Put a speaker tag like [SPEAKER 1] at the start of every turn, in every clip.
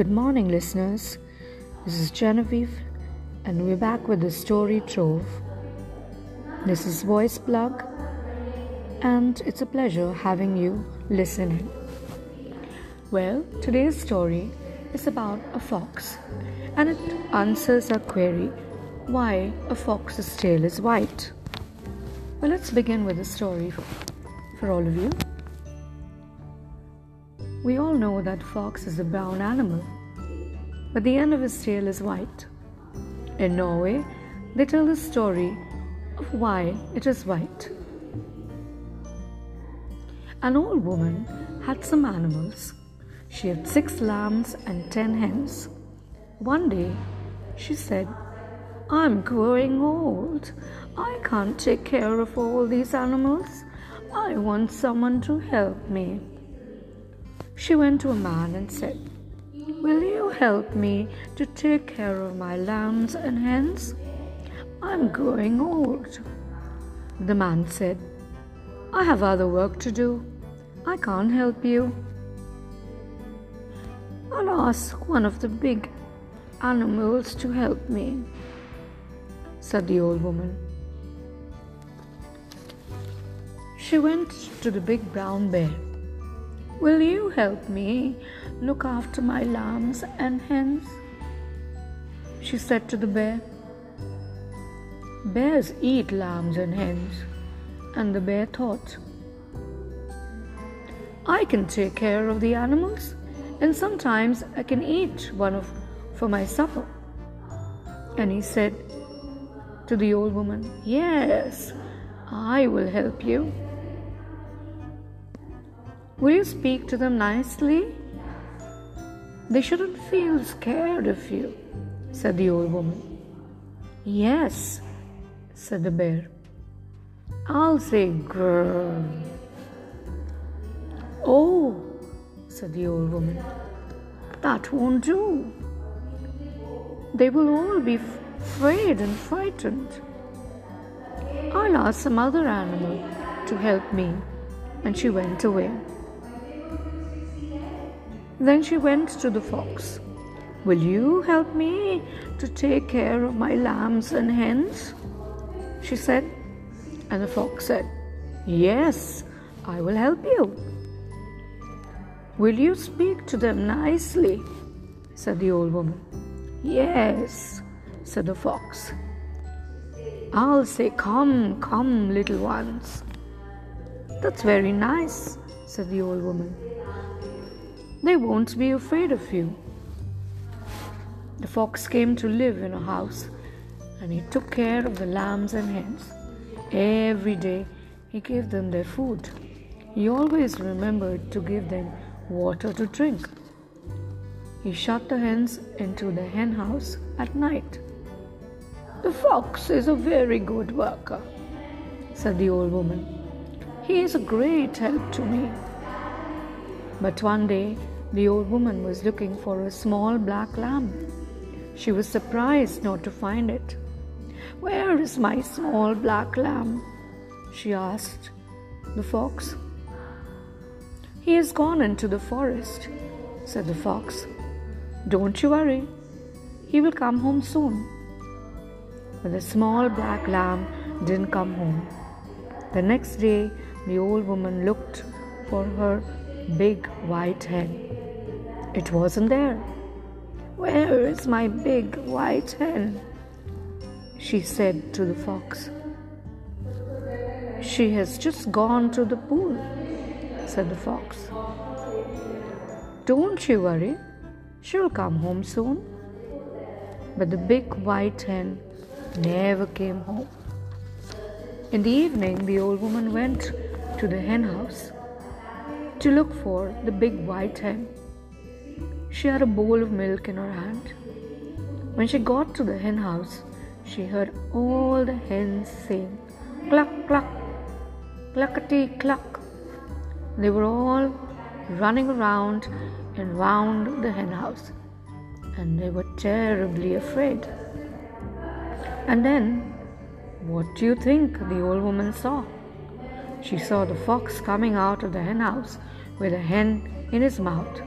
[SPEAKER 1] Good morning, listeners. This is Genevieve, and we're back with the story Trove. This is Voice Plug, and it's a pleasure having you listening. Well, today's story is about a fox, and it answers our query why a fox's tail is white. Well, let's begin with the story for all of you. We all know that fox is a brown animal, but the end of his tail is white. In Norway, they tell the story of why it is white. An old woman had some animals. She had six lambs and ten hens. One day, she said, I'm growing old. I can't take care of all these animals. I want someone to help me she went to a man and said, Will you help me to take care of my lambs and hens? I'm growing old. The man said, I have other work to do. I can't help you. I'll ask one of the big animals to help me, said the old woman. She went to the big brown bear. Will you help me look after my lambs and hens? She said to the bear. Bears eat lambs and hens, and the bear thought, I can take care of the animals, and sometimes I can eat one of for my supper. And he said to the old woman, Yes, I will help you. Will you speak to them nicely? They shouldn't feel scared of you, said the old woman. Yes, said the bear. I'll say grrr. Oh, said the old woman, that won't do. They will all be afraid and frightened. I'll ask some other animal to help me. And she went away. Then she went to the fox. Will you help me to take care of my lambs and hens? She said. And the fox said, Yes, I will help you. Will you speak to them nicely? said the old woman. Yes, said the fox. I'll say, Come, come, little ones. That's very nice, said the old woman. They won't be afraid of you. The fox came to live in a house and he took care of the lambs and hens. Every day he gave them their food. He always remembered to give them water to drink. He shut the hens into the hen house at night. The fox is a very good worker, said the old woman. He is a great help to me. But one day the old woman was looking for a small black lamb. She was surprised not to find it. Where is my small black lamb? she asked the fox. He has gone into the forest, said the fox. Don't you worry, he will come home soon. But the small black lamb didn't come home. The next day, the old woman looked for her big white hen. It wasn't there. Where is my big white hen? She said to the fox. She has just gone to the pool, said the fox. Don't you worry, she'll come home soon. But the big white hen never came home. In the evening, the old woman went to the hen house to look for the big white hen. She had a bowl of milk in her hand. When she got to the hen house, she heard all the hens saying, cluck, cluck, cluckety, cluck. They were all running around and round the hen house, and they were terribly afraid. And then, what do you think the old woman saw? She saw the fox coming out of the hen house with a hen in his mouth.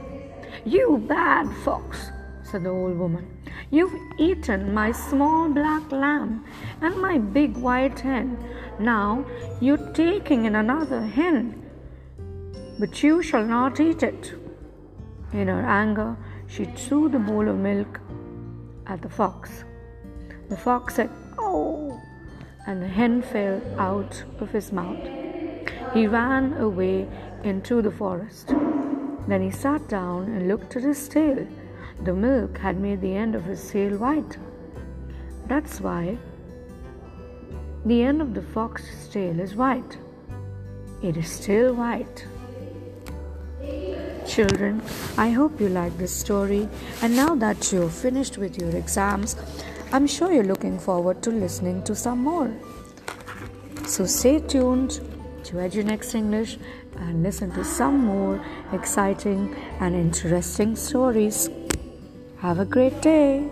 [SPEAKER 1] You bad fox, said the old woman. You've eaten my small black lamb and my big white hen. Now you're taking in another hen, but you shall not eat it. In her anger, she threw the bowl of milk at the fox. The fox said, Oh! and the hen fell out of his mouth. He ran away into the forest. Then he sat down and looked at his tail. The milk had made the end of his tail white. That's why the end of the fox's tail is white. It is still white. Children, I hope you like this story. And now that you're finished with your exams, I'm sure you're looking forward to listening to some more. So stay tuned to EduNext English and listen to some more exciting and interesting stories. Have a great day.